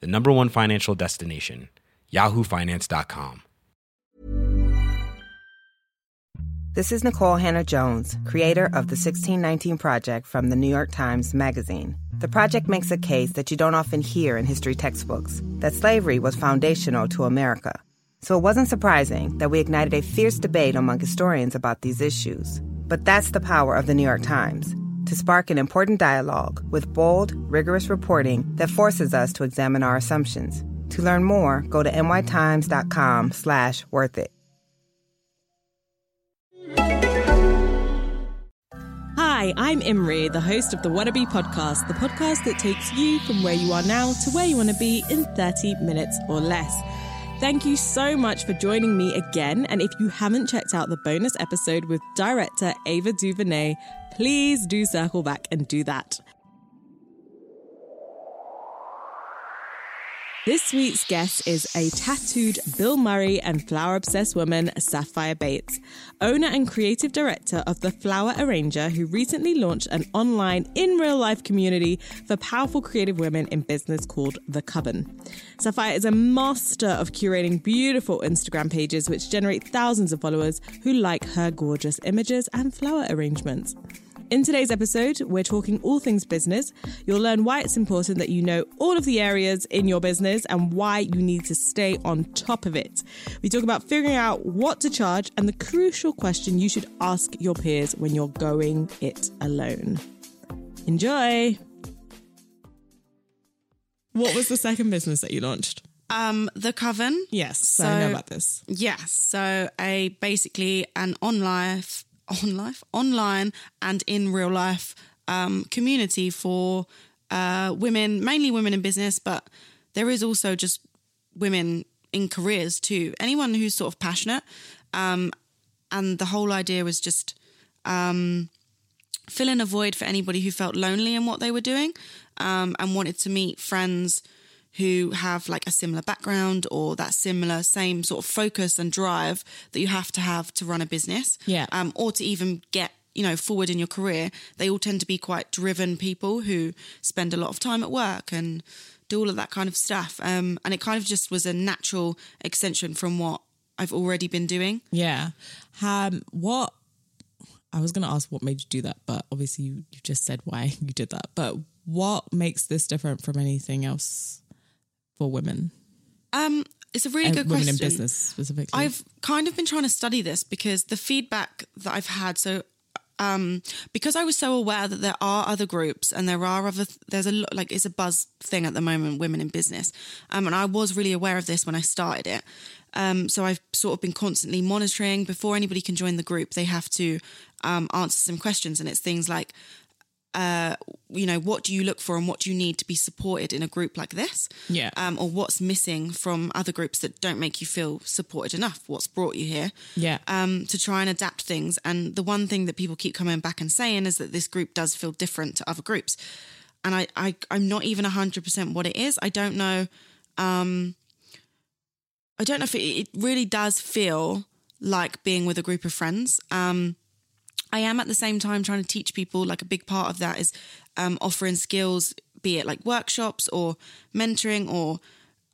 the number one financial destination, yahoofinance.com. This is Nikole Hannah Jones, creator of the 1619 Project from the New York Times Magazine. The project makes a case that you don't often hear in history textbooks that slavery was foundational to America. So it wasn't surprising that we ignited a fierce debate among historians about these issues. But that's the power of the New York Times to spark an important dialogue with bold, rigorous reporting that forces us to examine our assumptions. To learn more, go to nytimes.com slash worth it. Hi, I'm Imri, the host of the Wannabe podcast, the podcast that takes you from where you are now to where you want to be in 30 minutes or less. Thank you so much for joining me again. And if you haven't checked out the bonus episode with director Ava DuVernay, please do circle back and do that. This week's guest is a tattooed Bill Murray and flower obsessed woman, Sapphire Bates, owner and creative director of The Flower Arranger, who recently launched an online, in real life community for powerful creative women in business called The Coven. Sapphire is a master of curating beautiful Instagram pages which generate thousands of followers who like her gorgeous images and flower arrangements. In today's episode, we're talking all things business. You'll learn why it's important that you know all of the areas in your business and why you need to stay on top of it. We talk about figuring out what to charge and the crucial question you should ask your peers when you're going it alone. Enjoy! What was the second business that you launched? Um, the Coven. Yes, so, I know about this. Yes, so a basically an online on life, online and in real life um, community for uh, women, mainly women in business, but there is also just women in careers too. Anyone who's sort of passionate. Um, and the whole idea was just um, filling a void for anybody who felt lonely in what they were doing um, and wanted to meet friends who have like a similar background or that similar same sort of focus and drive that you have to have to run a business. Yeah. Um, or to even get you know forward in your career they all tend to be quite driven people who spend a lot of time at work and do all of that kind of stuff um, and it kind of just was a natural extension from what i've already been doing Yeah. Um, what I was going to ask what made you do that, but obviously you, you just said why you did that. But what makes this different from anything else for women? um, it's a really and good women question in business specifically. I've kind of been trying to study this because the feedback that I've had, so um, because I was so aware that there are other groups and there are other, there's a lot, like it's a buzz thing at the moment, women in business. Um, and I was really aware of this when I started it. Um, so I've sort of been constantly monitoring before anybody can join the group, they have to um, answer some questions. And it's things like, uh, you know, what do you look for and what do you need to be supported in a group like this? Yeah. Um, or what's missing from other groups that don't make you feel supported enough? What's brought you here? Yeah. Um, to try and adapt things. And the one thing that people keep coming back and saying is that this group does feel different to other groups. And I, I I'm not even hundred percent what it is. I don't know. Um, I don't know if it, it really does feel like being with a group of friends. Um, I am at the same time trying to teach people. Like a big part of that is um, offering skills, be it like workshops or mentoring or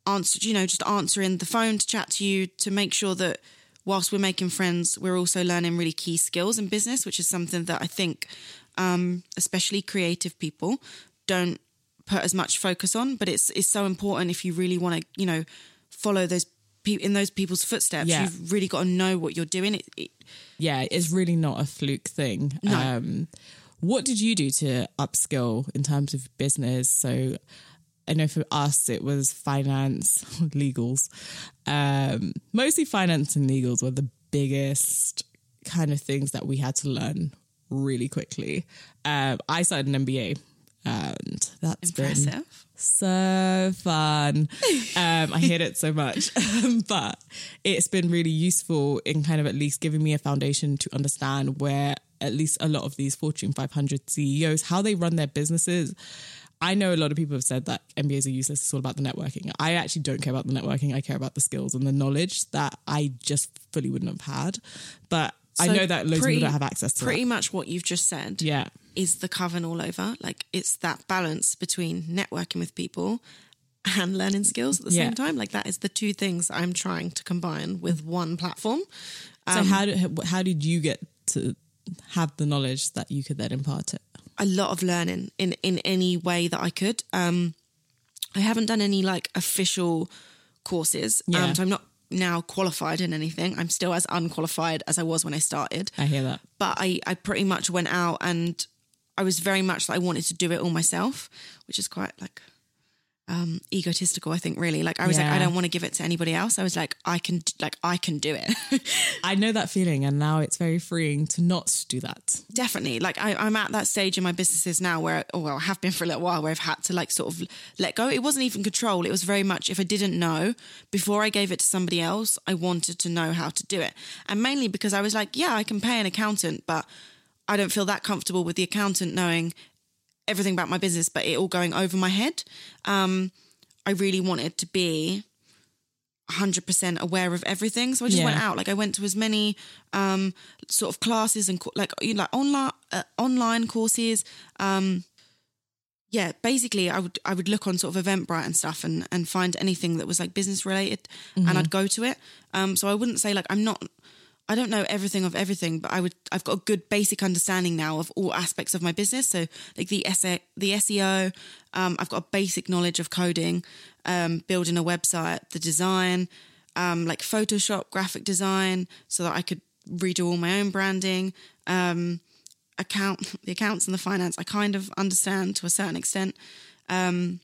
answer, you know, just answering the phone to chat to you to make sure that whilst we're making friends, we're also learning really key skills in business, which is something that I think, um, especially creative people, don't put as much focus on. But it's it's so important if you really want to, you know, follow those in those people's footsteps. Yeah. You've really got to know what you're doing. It, it, yeah, it's really not a fluke thing. No. Um, what did you do to upskill in terms of business? So I know for us it was finance, legals. Um, mostly finance and legals were the biggest kind of things that we had to learn really quickly. Um, I started an MBA and that's been so fun. Um, I hate it so much, but it's been really useful in kind of at least giving me a foundation to understand where at least a lot of these Fortune 500 CEOs how they run their businesses. I know a lot of people have said that MBAs are useless. It's all about the networking. I actually don't care about the networking. I care about the skills and the knowledge that I just fully wouldn't have had. But I know that loads pretty- of people don't have access to Pretty that. much what you've just said. Yeah. Is the coven all over. Like it's that balance between networking with people and learning skills at the Yeah. same time. Like that is the two things I'm trying to combine with one platform. So how did how did you get to have the knowledge that you could then impart it? A lot of learning in in any way that I could. Um, I haven't done any like official courses. Yeah. Um, so I'm not now qualified in anything. I'm still as unqualified as I was when I started. I hear that. but I, I pretty much went out and I was very much like I wanted to do it all myself, which is quite like um egotistical, I think really. Like I was like, I don't want to give it to anybody else. I was like, I can like I can do it. I know that feeling, and now it's very freeing to not do that. Definitely. Like I, I'm at that stage in my businesses now where oh well, I have been for a little while where I've had to like sort of let go. It wasn't even control. It was very much if I didn't know, before I gave it to somebody else, I wanted to know how to do it. And mainly because I was like, yeah, I can pay an accountant, but I don't feel that comfortable with the accountant knowing everything about my business, but it all going over my head. Um, I really wanted to be 100% aware of everything. So I just Yeah. went out. Like I went to as many um, sort of classes and co- like, you know, like online, uh, online courses. Um, yeah, basically I would, I would look on sort of Eventbrite and stuff and, and find anything that was like business related and I'd go to it. Um, so I wouldn't say like, I'm not, I don't know everything of everything, but I would I've got a good basic understanding now of all aspects of my business. So like the essay, the SEO, um, I've got a basic knowledge of coding, um, building a website, the design, um, like Photoshop, graphic design, so that I could redo all my own branding. Um, account the accounts and the finance I kind of understand to a certain extent. Um,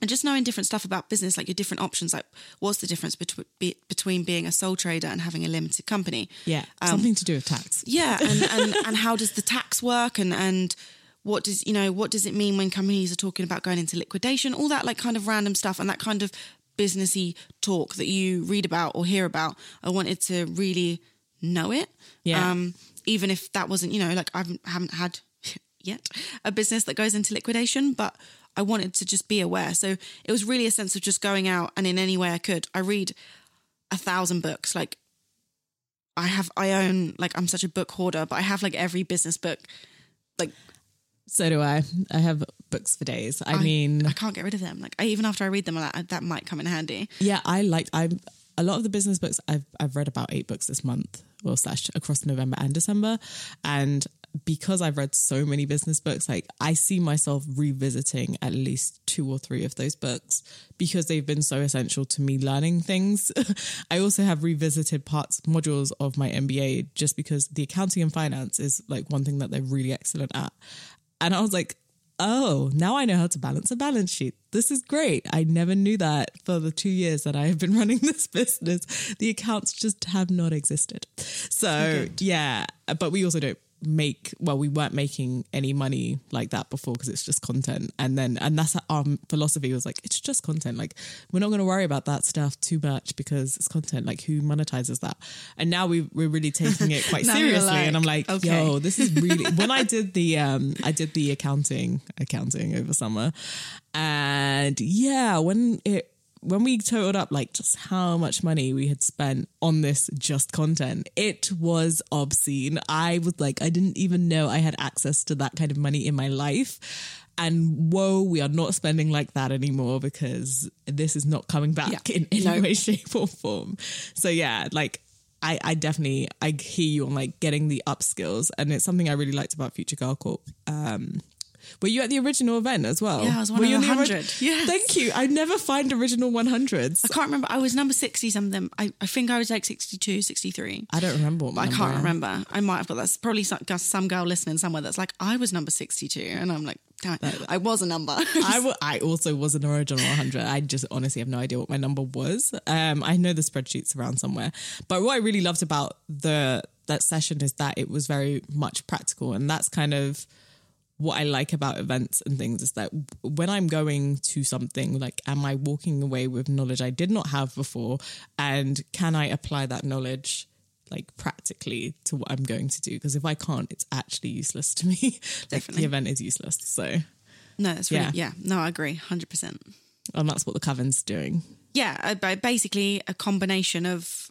and just knowing different stuff about business, like your different options, like what's the difference between be, between being a sole trader and having a limited company? Yeah, Um, something to do with tax. Yeah, and, and and how does the tax work, and and what does you know what does it mean when companies are talking about going into liquidation? All that like kind of random stuff, and that kind of businessy talk that you read about or hear about. I wanted to really know it. Yeah. Um, even if that wasn't, you know, like I haven't, haven't had yet a business that goes into liquidation, but I wanted to just be aware. So it was really a sense of just going out and in any way I could. I read a thousand books. Like I have, I own, like I'm such a book hoarder, but I have like every business book. Like So do I. I have books for days. I, mean, I can't get rid of them. Like I, even after I read them, like, that might come in handy. yeah, I liked. I'm a lot of the business books. I've I've read about eight books this month, well, slash across November and December, and because I've read so many business books, like I see myself revisiting at least two or three of those books because they've been so essential to me learning things. I also have revisited parts, modules of my MBA just because the accounting and finance is like one thing that they're really excellent at. And I was like, oh, now I know how to balance a balance sheet. This is great. I never knew that for the two years that I have been running this business. The accounts just have not existed. So, yeah, but we also don't make well we weren't making any money like that before because it's just content. And then and that's our philosophy was like it's just content. Like we're not going to worry about that stuff too much because it's content. Like who monetizes that? And now we, we're really taking it quite seriously and i'm like, like okay. yo this is really when I did the um I did the accounting accounting over summer and yeah when it when we totaled up like just how much money we had spent on this just content it was obscene I was like I didn't even know I had access to that kind of money in my life and whoa we are not spending like that anymore because this is not coming back Yeah. in any No. way shape or form so yeah like I, I definitely I hear you on like getting the upskills and it's something I really liked about Future Girl Corp. Um, were you at the original event as well? Yeah, I was one Were of you the on ori- 100. Yes. Thank you. I never find original 100s. I can't remember. I was number 60 something. I, I think I was like 62, 63. I don't remember what my I can't remember. I might have got that. Probably some, some girl listening somewhere that's like, I was number 62. And I'm like, I was a number. I, w- I also was an original 100. I just honestly have no idea what my number was. Um, I know the spreadsheet's around somewhere. But what I really loved about the that session is that it was very much practical, and that's kind of what I like about events and things is that when I'm going to something, like, am I walking away with knowledge I did not have before? And can I apply that knowledge? Like practically to what I'm going to do because if I can't, it's actually useless to me. like the event is useless. So, No, it's really, Yeah. yeah. No, I agree. 100%. and that's what the coven's doing. Yeah, uh, basically a combination of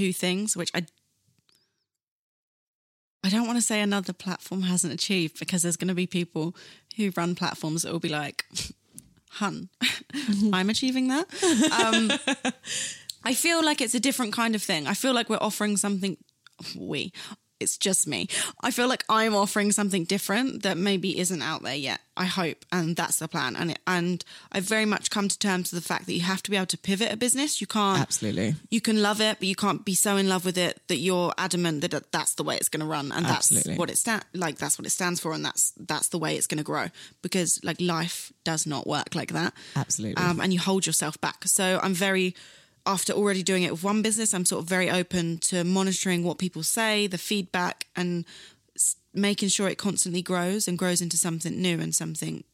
Two things, which I I don't want to say another platform hasn't achieved because there's going to be people who run platforms that will be like, "Hun, I'm achieving that." Um, I feel like it's a different kind of thing. I feel like we're offering something. We, it's just me. I feel like I'm offering something different that maybe isn't out there yet. I hope, and that's the plan. And it, and I've very much come to terms with the fact that you have to be able to pivot a business. You can't Absolutely. you can love it, but you can't be so in love with it that you're adamant that that's the way it's going to run, and that's Absolutely. what it sta- like. That's what it stands for, and that's that's the way it's going to grow. Because like life does not work like that, Absolutely. um, and you hold yourself back. So I'm very, after already doing it with one business, I'm sort of very open to monitoring what people say, the feedback, and making sure it constantly grows and grows into something new and something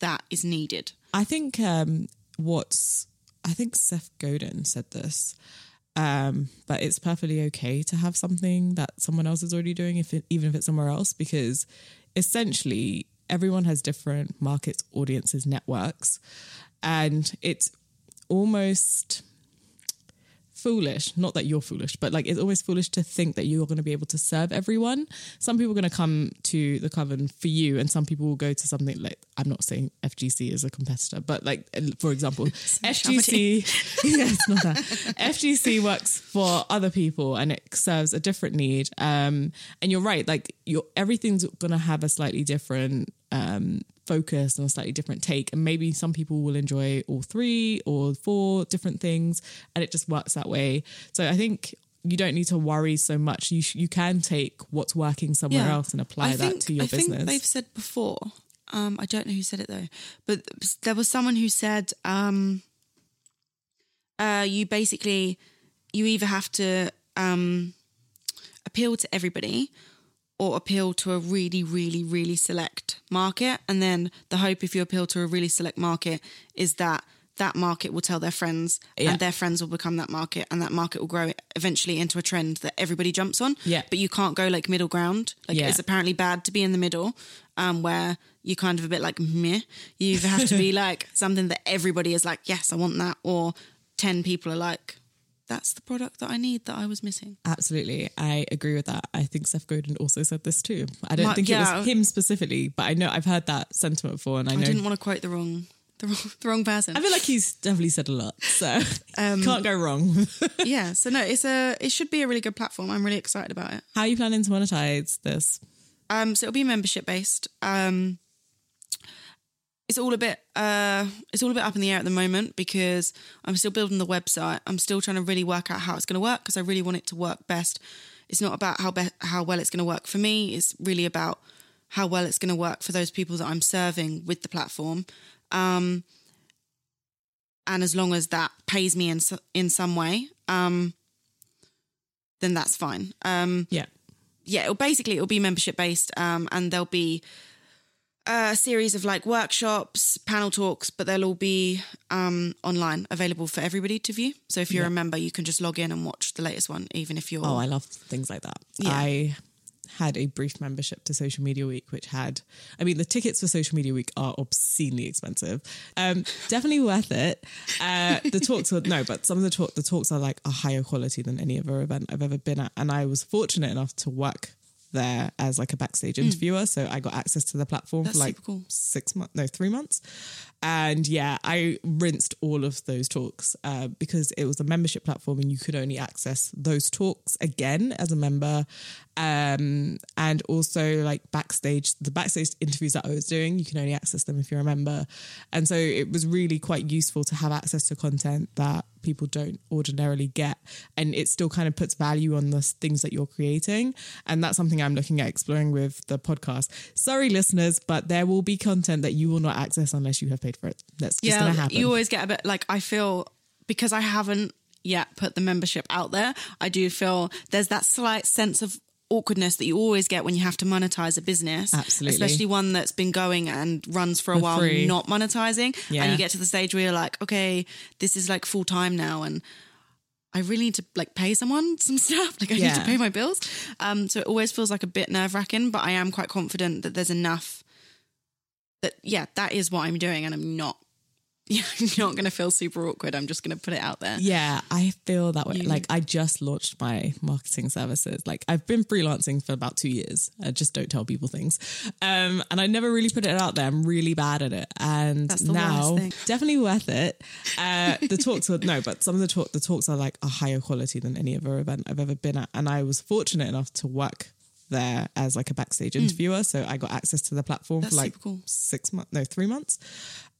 that is needed. I think um, what's I think Seth Godin said this, um, but it's perfectly okay to have something that someone else is already doing, if it, even if it's somewhere else, because essentially everyone has different markets, audiences, networks, and it's almost foolish not that you're foolish but like it's always foolish to think that you're going to be able to serve everyone. Some people are going to come to the coven for you and some people will go to something like i'm not saying fgc is a competitor but like for example fgc yeah it's not that. Fgc works for other people and it serves a different need. Um and you're right like you're everything's going to have a slightly different um focus and a slightly different take and maybe some people will enjoy all three or four different things and it just works that way. So i think you don't need to worry so much. You sh- you can take what's working somewhere else and apply I that think- to your I business. think they've said before. Um, I don't know who said it though, but there was someone who said um, uh, you basically you either have to um, appeal to everybody or appeal to a really, really, really select market, and then the hope if you appeal to a really select market is that that market will tell their friends Yeah. and their friends will become that market and that market will grow eventually into a trend that everybody jumps on Yeah. but you can't go like middle ground like Yeah. it's apparently bad to be in the middle um where you're kind of a bit like meh you have to be like something that everybody is like yes i want that or 10 people are like that's the product that i need that i was missing Absolutely. I agree with that. I think Seth Godin also said this too. I don't My- think it was him specifically, but I know I've heard that sentiment before and I i, know didn't want to quote the wrong the wrong, the wrong person I feel like he's definitely said a lot. So Um, can't go wrong. yeah so no it's a it should be a really good platform i'm really excited about it How are you planning to monetize this? Um, so it'll be membership based. Um, it's all a bit uh, it's all a bit up in the air at the moment because I'm still building the website. I'm still trying to really work out how it's going to work because I really want it to work best. It's not about how be- how well it's going to work for me. It's really about how well it's going to work for those people that I'm serving with the platform. Um, and as long as that pays me in so- in some way, um, then that's fine. Um, Yeah. yeah, it'll basically it'll be membership based, um, and there'll be a series of like workshops, panel talks, but they'll all be um, online, available for everybody to view. So if you're a member, you can just log in and watch the latest one, even if you're. Oh, I love things like that. Yeah. I had a brief membership to Social Media Week, which had, I mean, the tickets for Social Media Week are obscenely expensive. Um, definitely worth it. Uh, the talks were no, but some of the talk, the talks are like a higher quality than any other event I've ever been at, and I was fortunate enough to work there as like a backstage mm. interviewer. So I got access to the platform. That's for like cool. six months, no, three months. And yeah, I rinsed all of those talks uh, because it was a membership platform and you could only access those talks again as a member. Um, and also like backstage, the backstage interviews that I was doing, you can only access them if you're a member. And so it was really quite useful to have access to content that people don't ordinarily get. And it still kind of puts value on the things that you're creating. And that's something I'm looking at exploring with the podcast. Sorry, listeners, but there will be content that you will not access unless you have paid for it. That's just going to happen. you always get a bit like I feel because I haven't yet put the membership out there. I do feel there's that slight sense of awkwardness that you always get when you have to monetize a business, Absolutely. especially one that's been going and runs for a For while, free. not monetizing, Yeah. and you get to the stage where you're like, okay, this is like full time now, and I really need to like pay someone some stuff. Like I need to pay my bills. Um, so it always feels like a bit nerve wracking, but I am quite confident that there's enough that yeah, that is what I'm doing, and I'm not. Yeah, I'm not going to feel super awkward. I'm just going to put it out there. Yeah, I feel that way. You- Like I just launched my marketing services. Like I've been freelancing for about two years. I just don't tell people things, um, and I never really put it out there. I'm really bad at it, and now definitely worth it. Uh, the talks are no, but some of the talk the talks are like a higher quality than any other event I've ever been at, and I was fortunate enough to work there as like a backstage interviewer so i got access to the platform Hmm. That's for like cool. six months no three months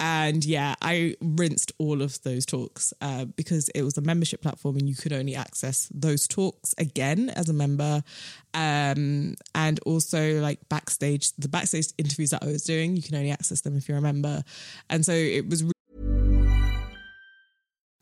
and yeah i rinsed all of those talks uh, because it was a membership platform and you could only access those talks again as a member um, and also like backstage the backstage interviews that i was doing you can only access them if you're a member and so it was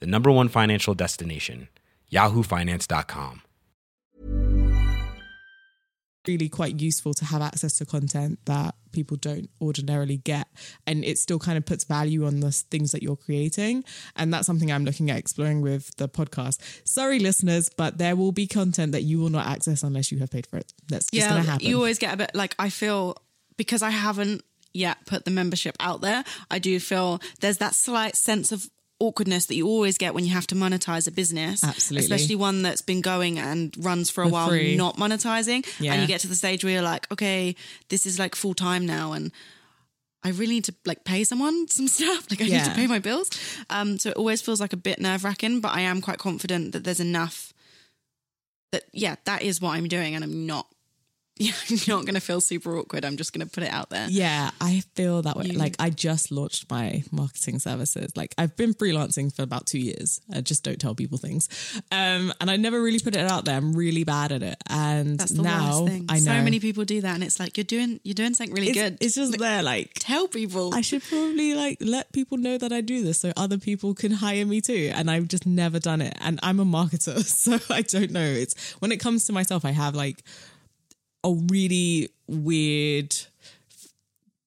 the number one financial destination, yahoofinance.com. really quite useful to have access to content that people don't ordinarily get and it still kind of puts value on the things that you're creating and that's something i'm looking at exploring with the podcast sorry listeners but there will be content that you will not access unless you have paid for it that's just gonna happen you always get a bit like I feel because I haven't yet put the membership out there. I do feel there's that slight sense of awkwardness that you always get when you have to monetize a business, Absolutely. especially one that's been going and runs for a For while, free. not monetizing, Yeah. and you get to the stage where you're like, okay, this is like full time now, and I really need to like pay someone some stuff. Like I need to pay my bills. Um, so it always feels like a bit nerve wracking, but I am quite confident that there's enough that yeah, that is what I'm doing, and I'm not. Yeah, I'm not going to feel super awkward. I'm just going to put it out there. Yeah, I feel that way. You- Like I just launched my marketing services. Like I've been freelancing for about two years. I just don't tell people things, um, and I never really put it out there. I'm really bad at it, and now. I know So many people do that, and it's like you're doing you're doing something really it's, good. It's just there, like Tell people. I should probably like let people know that I do this so other people can hire me too. And I've just never done it. And I'm a marketer, so I don't know. It's when it comes to myself, I have like a really weird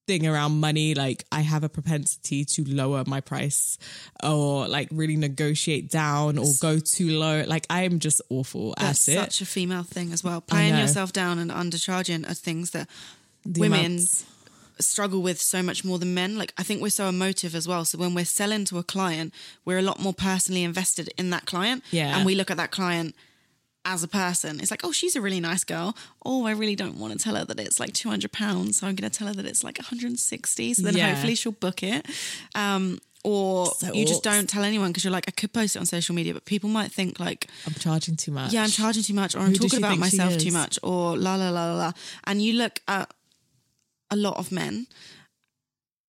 thing around money. Like I have a propensity to lower my price or like really negotiate down or go too low. Like I am just awful That's at it. such a female thing as well. Playing yourself down and undercharging are things that The women amounts- struggle with so much more than men. Like I think we're so emotive as well. So when we're selling to a client, we're a lot more personally invested in that client. Yeah. And we look at that client as a person. It's like, oh, she's a really nice girl. Oh, I really don't want to tell her that it's like two hundred pounds. So I'm going to tell her that it's like 160. So then Yeah. hopefully she'll book it. Um, or So you just don't tell anyone because you're like, I could post it on social media, but people might think like, I'm charging too much. yeah, I'm charging too much, or I'm talking about myself too much, or la la la la la. And you look at a lot of men,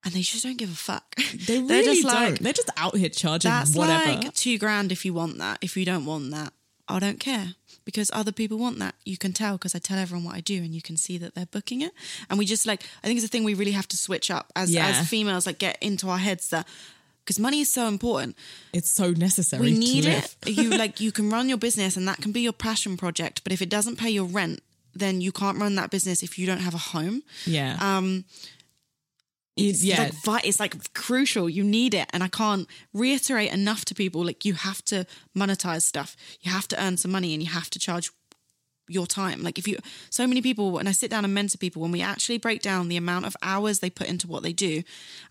and they just don't give a fuck. They They're really just don't. like, They're just out here charging that's whatever. like two grand if you want that. If you don't want that, I don't care because other people want that. You can tell because I tell everyone what I do, and you can see that they're booking it. And we just like, I think it's a thing we really have to switch up as Yeah. as females. Like, get into our heads that because money is so important. it's so necessary. We need it. You like you can run your business, and that can be your passion project. But if it doesn't pay your rent, then you can't run that business if you don't have a home. Yeah. Um, it's yeah. like it's like crucial. You need it, and I can't reiterate enough to people. Like you have to monetize stuff. You have to earn some money, and you have to charge your time. Like if you, so many people, and I sit down and mentor people, when we actually break down the amount of hours they put into what they do,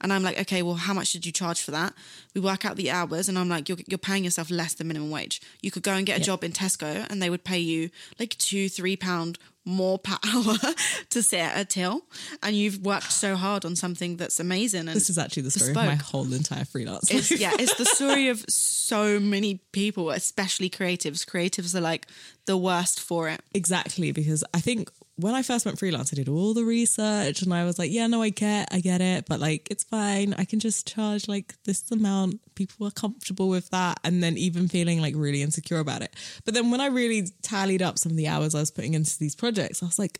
and I'm like, okay, well, how much did you charge for that? We work out the hours, and I'm like, you're you're paying yourself less than minimum wage. You could go and get a job in Tesco, and they would pay you like two, three pound more power to sit at a till, and you've worked so hard on something that's amazing. And this is actually the story of my whole entire freelance. It's, yeah, it's the story of so many people, especially creatives. Creatives are like the worst for it. Exactly, because I think when I first went freelance, I did all the research and I was like, yeah, no, I get, I get it, but like, it's fine. I can just charge like this amount. People are comfortable with that. And then even feeling like really insecure about it. But then when I really tallied up some of the hours I was putting into these projects, I was like,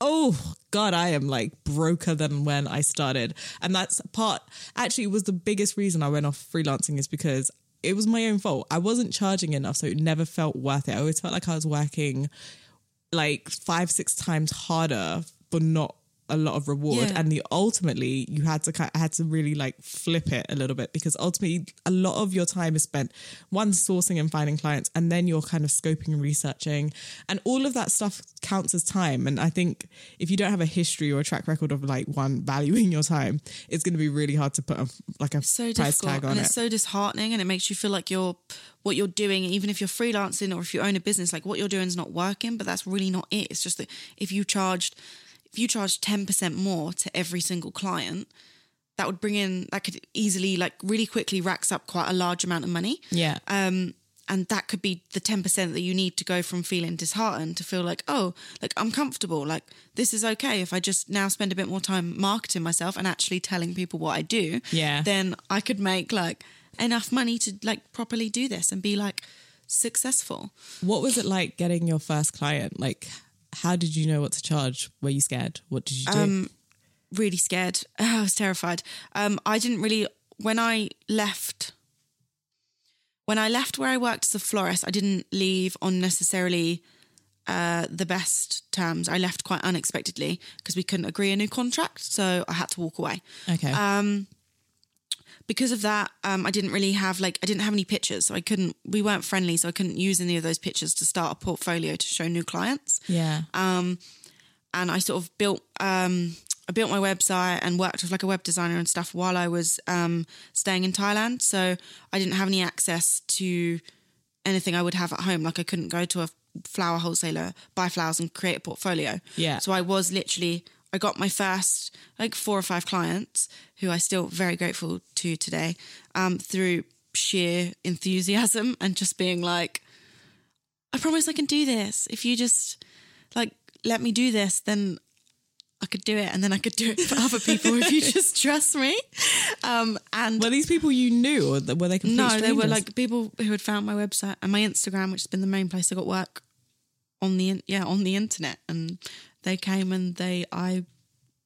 oh god i am like broker than when i started and that's part actually was the biggest reason i went off freelancing is because it was my own fault i wasn't charging enough so it never felt worth it i always felt like i was working like five six times harder for not a lot of reward Yeah. and the ultimately you had to ki- had to really like flip it a little bit because ultimately a lot of your time is spent one sourcing and finding clients and then you're kind of scoping and researching and all of that stuff counts as time and i think if you don't have a history or a track record of like one valuing your time it's going to be really hard to put a like a So price tag on and it so disheartening, and it makes you feel like you're what you're doing, even if you're freelancing or if you own a business, like what you're doing is not working. But that's really not it. It's just that if you charged, if you charge ten percent more to every single client. That would bring in that could easily like really quickly racks up quite a large amount of money. yeah um, and that could be the 10% that you need to go from feeling disheartened to feel like oh like i'm comfortable like this is okay if i just now spend a bit more time marketing myself and actually telling people what i do Yeah. then i could make like enough money to like properly do this and be like successful what was it like getting your first client like how did you know what to charge? Were you scared? What did you do? Um, really scared. I was terrified. Um, i didn't really when i left when I left where I worked as a florist, I didn't leave on necessarily uh, the best terms. I left quite unexpectedly because we couldn't agree a new contract, so I had to walk away. okay. Um, Because of that, um, I didn't really have like I didn't have any pictures, so I couldn't. We weren't friendly, so I couldn't use any of those pictures to start a portfolio to show new clients yeah um, and I sort of built um, I built my website and worked with like a web designer and stuff while I was um, staying in Thailand. So I didn't have any access to anything I would have at home. Like I couldn't go to a flower wholesaler, buy flowers, and create a portfolio. Yeah. So I was literally I got my first like four or five clients who I still very grateful to today um, through sheer enthusiasm and just being like, I promise I can do this. If you just like let me do this, then I could do it, and then I could do it for other people if you just trust me. Um, and were these people you knew or were they complete no, they were like people who had found my website and my Instagram, which has been the main place I got work on the yeah on the internet, and they came and they I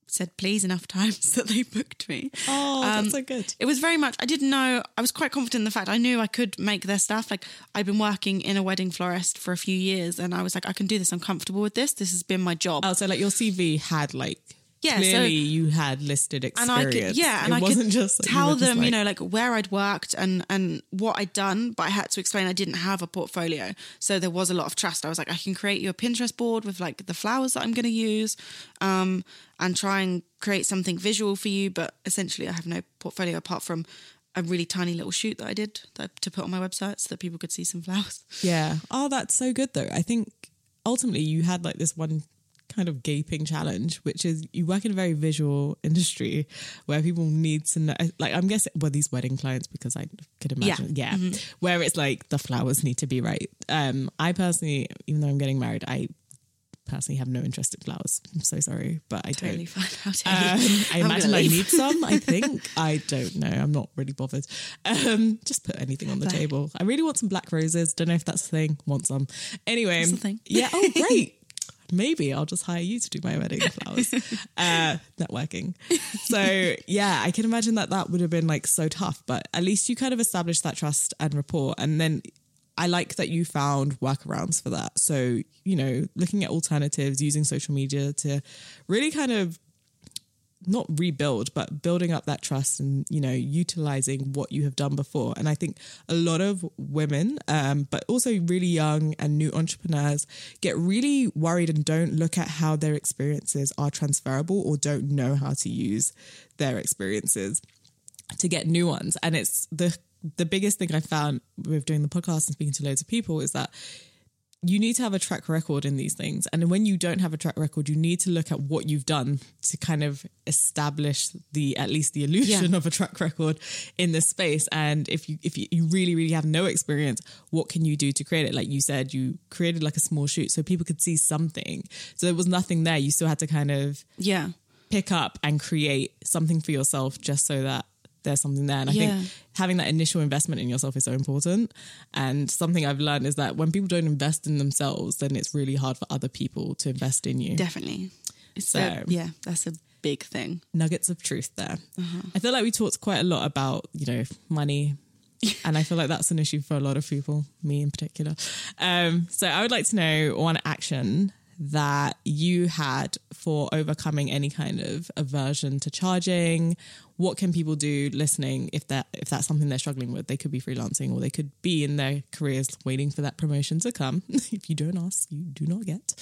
said please enough times that they booked me. oh um, that's so good It was very much, I didn't know, I was quite confident in the fact I knew I could make their stuff. Like, I'd been working in a wedding florist for a few years and I was like, I can do this. I'm comfortable with this. This has been my job. Oh, so like your CV had like Yeah, so- clearly you had listed experience. and. I could, yeah, and it I wasn't could just like, tell were just them, you know, like where I'd worked and and what I'd done, but I had to explain I didn't have a portfolio, so there was a lot of trust. I was like, I can create you a Pinterest board with like the flowers that I'm going to use, um, and try and create something visual for you. But essentially, I have no portfolio apart from a really tiny little shoot that I did that, to put on my website so that people could see some flowers. Yeah. Oh, that's so good though. I think ultimately you had like this one kind of gaping challenge, which is you work in a very visual industry where people need to know. Like I'm guessing, well, these wedding clients because I could imagine, yeah, where it's like the flowers need to be right. Um, I personally, even though I'm getting married, I personally have no interest in flowers. I'm so sorry, but I Totally don't. How dare Um. I I'm imagine I need some. I think I don't know. I'm not really bothered. Um, just put anything on the table. I really want some black roses. Don't know if that's the thing. Want some anyway? That's the thing. Yeah. Oh, great. Maybe I'll just hire you to do my wedding flowers. uh, networking. So yeah, I can imagine that that would have been like so tough, but at least you kind of established that trust and rapport, and then. I like that you found workarounds for that. So, you know, looking at alternatives, using social media to really kind of not rebuild, but building up that trust and, you know, utilizing what you have done before. And I think a lot of women, um, but also really young and new entrepreneurs get really worried and don't look at how their experiences are transferable or don't know how to use their experiences to get new ones. And it's the the biggest thing I found with doing the podcast and speaking to loads of people is that you need to have a track record in these things. And when you don't have a track record, you need to look at what you've done to kind of establish the at least the illusion Yeah. of a track record in this space. And if you if you, you really, really have no experience, what can you do to create it? Like you said, you created like a small shoot so people could see something. So there was nothing there. You still had to kind of Yeah. pick up and create something for yourself just so that there's something there. And I Yeah. think having that initial investment in yourself is so important. And something I've learned is that when people don't invest in themselves, then it's really hard for other people to invest in you. Definitely. It's So- a- yeah, that's a big thing. Nuggets of truth there. Uh-huh. I feel like we talked quite a lot about, you know, money. and I feel like that's an issue for a lot of people, me in particular. Um, so I would like to know one action that you had for overcoming any kind of aversion to charging. What can people do listening if that if that's something they're struggling with? They could be freelancing or they could be in their careers waiting for that promotion to come. if you don't ask, you do not get.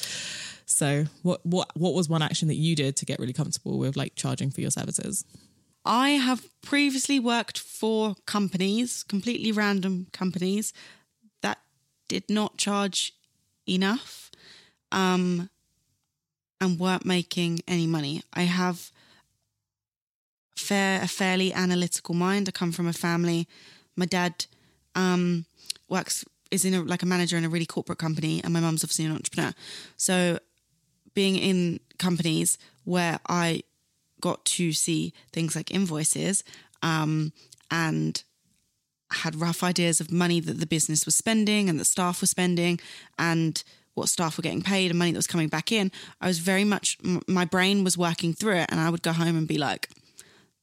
So what what what was one action that you did to get really comfortable with like charging for your services? I have previously worked for companies, completely random companies, that did not charge enough um, and weren't making any money. I have fair, a fairly analytical mind. I come from a family. My dad um, works is in a, like a manager in a really corporate company, and my mum's obviously an entrepreneur. So being in companies where I got to see things like invoices um, and had rough ideas of money that the business was spending and that staff were spending and what staff were getting paid and money that was coming back in, I was very much, my brain was working through it. And I would go home and be like,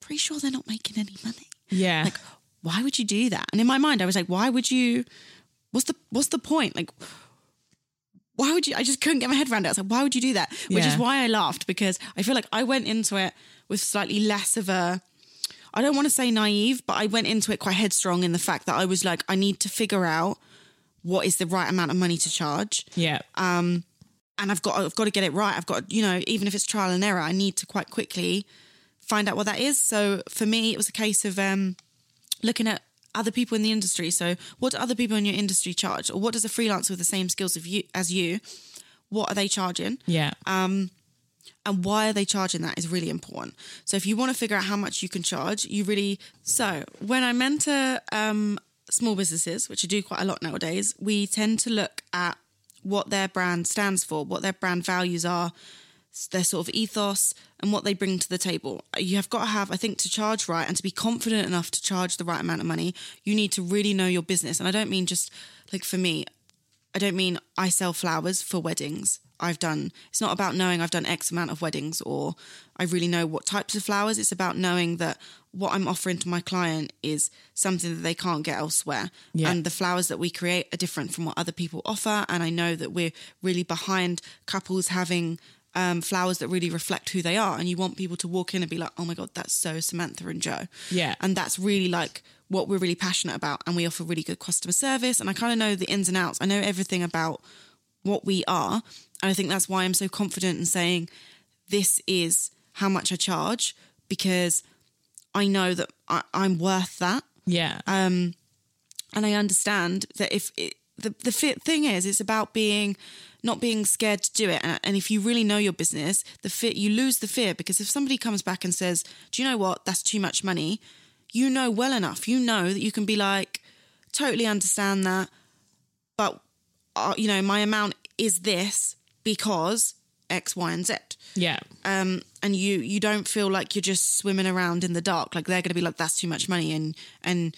pretty sure they're not making any money. Yeah. Like, why would you do that? And in my mind, I was like, why would you? What's the what's the point? Like, why would you? I just couldn't get my head around it. I was like, why would you do that? Which is why I laughed because I feel like I went into it with slightly less of a. I don't want to say naive, but I went into it quite headstrong in the fact that I was like, I need to figure out what is the right amount of money to charge yeah. Um, and I've got I've got to get it right. I've got you know even if it's trial and error, I need to quite quickly find out what that is. So for me, it was a case of um, looking at other people in the industry. So what do other people in your industry charge, or what does a freelancer with the same skills of you as you? What are they charging? yeah. Um, and why are they charging that is really important. So if you want to figure out how much you can charge, you really so when I mentor um, small businesses, which I do quite a lot nowadays, we tend to look at what their brand stands for, what their brand values are, their sort of ethos, and what they bring to the table. You have got to have, I think, to charge right and to be confident enough to charge the right amount of money. You need to really know your business, and I don't mean just like for me. I don't mean I sell flowers for weddings. I've done, it's not about knowing I've done X amount of weddings or I really know what types of flowers. It's about knowing that what I'm offering to my client is something that they can't get elsewhere. Yeah. And the flowers that we create are different from what other people offer. And I know that we're really behind couples having um, flowers that really reflect who they are. And you want people to walk in and be like, oh my God, that's so Samantha and Joe. Yeah. And that's really like what we're really passionate about. And we offer really good customer service. And I kind of know the ins and outs. I know everything about what we are. And I think that's why I'm so confident in saying this is how much I charge because I know that I, I'm worth that. Yeah. Um, And I understand that if it, the the thing is, it's about being not being scared to do it. And, and if you really know your business, the fit you lose the fear because if somebody comes back and says, "Do you know what? That's too much money," you know well enough. You know that you can be like, "Totally understand that," but uh, you know my amount is this because X, Y, and Z. Yeah. Um, and you you don't feel like you're just swimming around in the dark. Like they're going to be like, "That's too much money," and and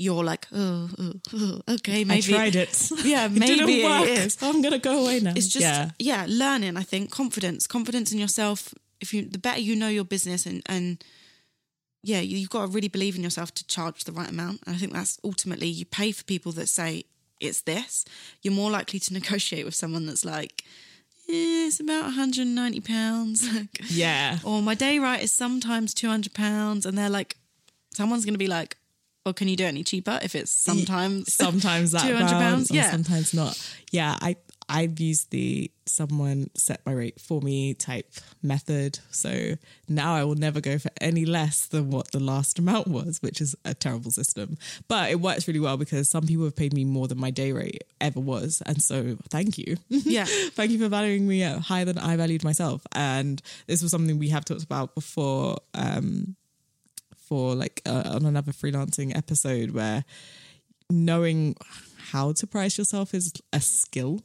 you're like, oh, oh, oh okay, maybe I tried it. Yeah, It maybe didn't work. it is. I'm gonna go away now. It's just yeah. yeah. learning. I think confidence, confidence in yourself. If you the better you know your business and and yeah, you, you've got to really believe in yourself to charge the right amount. And I think that's ultimately you pay for people that say it's this. You're more likely to negotiate with someone that's like. Eh, it's about 190 pounds. Yeah. or my day rate is sometimes 200 pounds and they're like someone's going to be like or can you do it any cheaper if it's sometimes sometimes that 200 pounds? yeah. sometimes not. Yeah i i've used the someone set my rate for me type method. So now i will never go for any less than what the last amount was which is a terrible system. But it works really well because some people have paid me more than my day rate ever was. And so thank you. Yeah. thank you for valuing me higher than i valued myself. And this was something we have talked about before um for like uh, on another freelancing episode where knowing how to price yourself is a skill.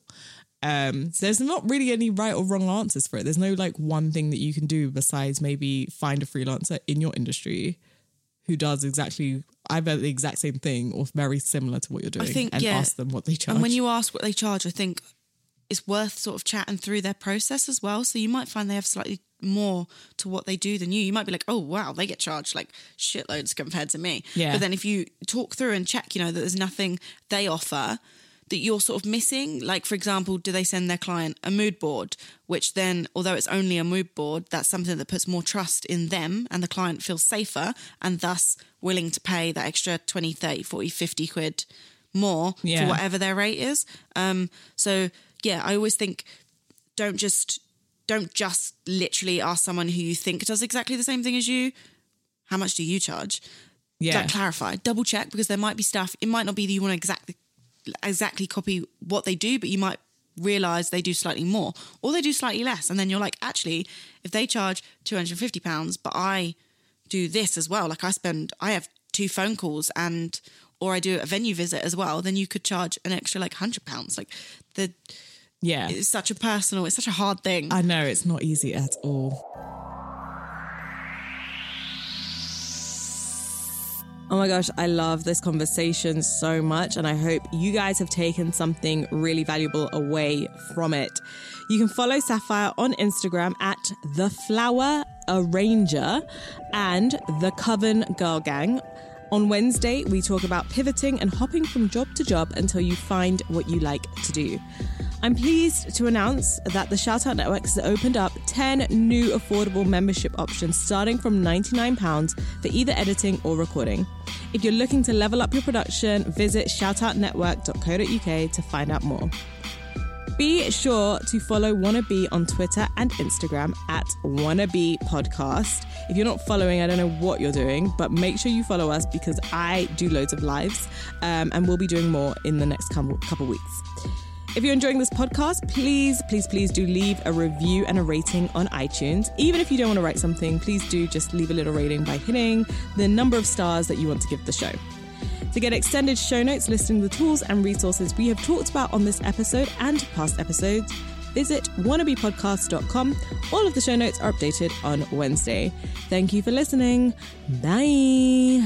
Um, so there's not really any right or wrong answers for it. There's no like one thing that you can do besides maybe find a freelancer in your industry who does exactly either the exact same thing or very similar to what you're doing I think, and yeah. ask them what they charge. and when you ask what they charge i think it's worth sort of chatting through their process as well so you might find they have slightly more to what they do than you you might be like oh wow they get charged like shitloads compared to me Yeah. but then if you talk through and check you know that there's nothing they offer that you're sort of missing like for example do they send their client a mood board which then although it's only a mood board that's something that puts more trust in them and the client feels safer and thus willing to pay that extra 20 30 40 50 quid more Yeah. for whatever their rate is um so yeah i always think don't just don't just literally ask someone who you think does exactly the same thing as you how much do you charge? Yeah, like clarify double check because there might be stuff it might not be that you want to exactly exactly copy what they do but you might realize they do slightly more or they do slightly less and then you're like actually if they charge 250 pounds but i do this as well like i spend i have two phone calls and or i do a venue visit as well then you could charge an extra like 100 pounds. Like the yeah. it's such a personal it's such a hard thing I know it's not easy at all. Oh my gosh, I love this conversation so much, and I hope you guys have taken something really valuable away from it. You can follow Sapphire on Instagram at the Flower Arranger and the Coven Girl Gang. On Wednesday, we talk about pivoting and hopping from job to job until you find what you like to do. I'm pleased to announce that the Shoutout Network has opened up 10 new affordable membership options starting from £99 for either editing or recording. If you're looking to level up your production, visit shoutoutnetwork.co.uk to find out more. Be sure to follow Wannabe on Twitter and Instagram at Wannabe Podcast. If you're not following, I don't know what you're doing, but make sure you follow us because I do loads of lives um, and we'll be doing more in the next couple, couple weeks. If you're enjoying this podcast, please, please, please do leave a review and a rating on iTunes. Even if you don't want to write something, please do just leave a little rating by hitting the number of stars that you want to give the show. To get extended show notes listing the tools and resources we have talked about on this episode and past episodes, visit wannabepodcast.com. All of the show notes are updated on Wednesday. Thank you for listening. Bye.